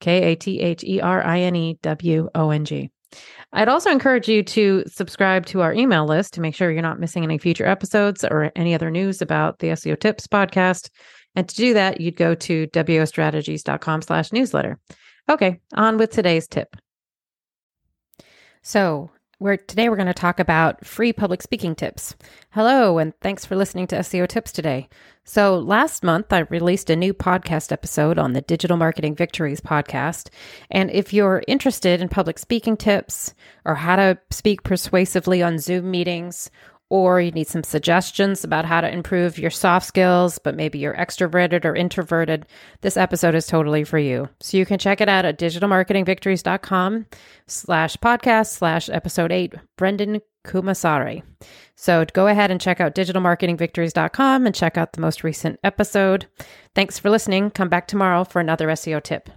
K A T H E R I N E W O N G. I'd also encourage you to subscribe to our email list to make sure you're not missing any future episodes or any other news about the SEO Tips podcast. And to do that, you'd go to wostrategies.com slash newsletter. Okay, on with today's tip. So we're today we're going to talk about free public speaking tips. Hello and thanks for listening to SEO tips today. So last month I released a new podcast episode on the Digital Marketing Victories podcast, and if you're interested in public speaking tips or how to speak persuasively on Zoom meetings or you need some suggestions about how to improve your soft skills, but maybe you're extroverted or introverted, this episode is totally for you. So you can check it out at digitalmarketingvictories.com slash podcast slash episode eight, Brendan Kumasari. So go ahead and check out digitalmarketingvictories.com and check out the most recent episode. Thanks for listening. Come back tomorrow for another SEO tip.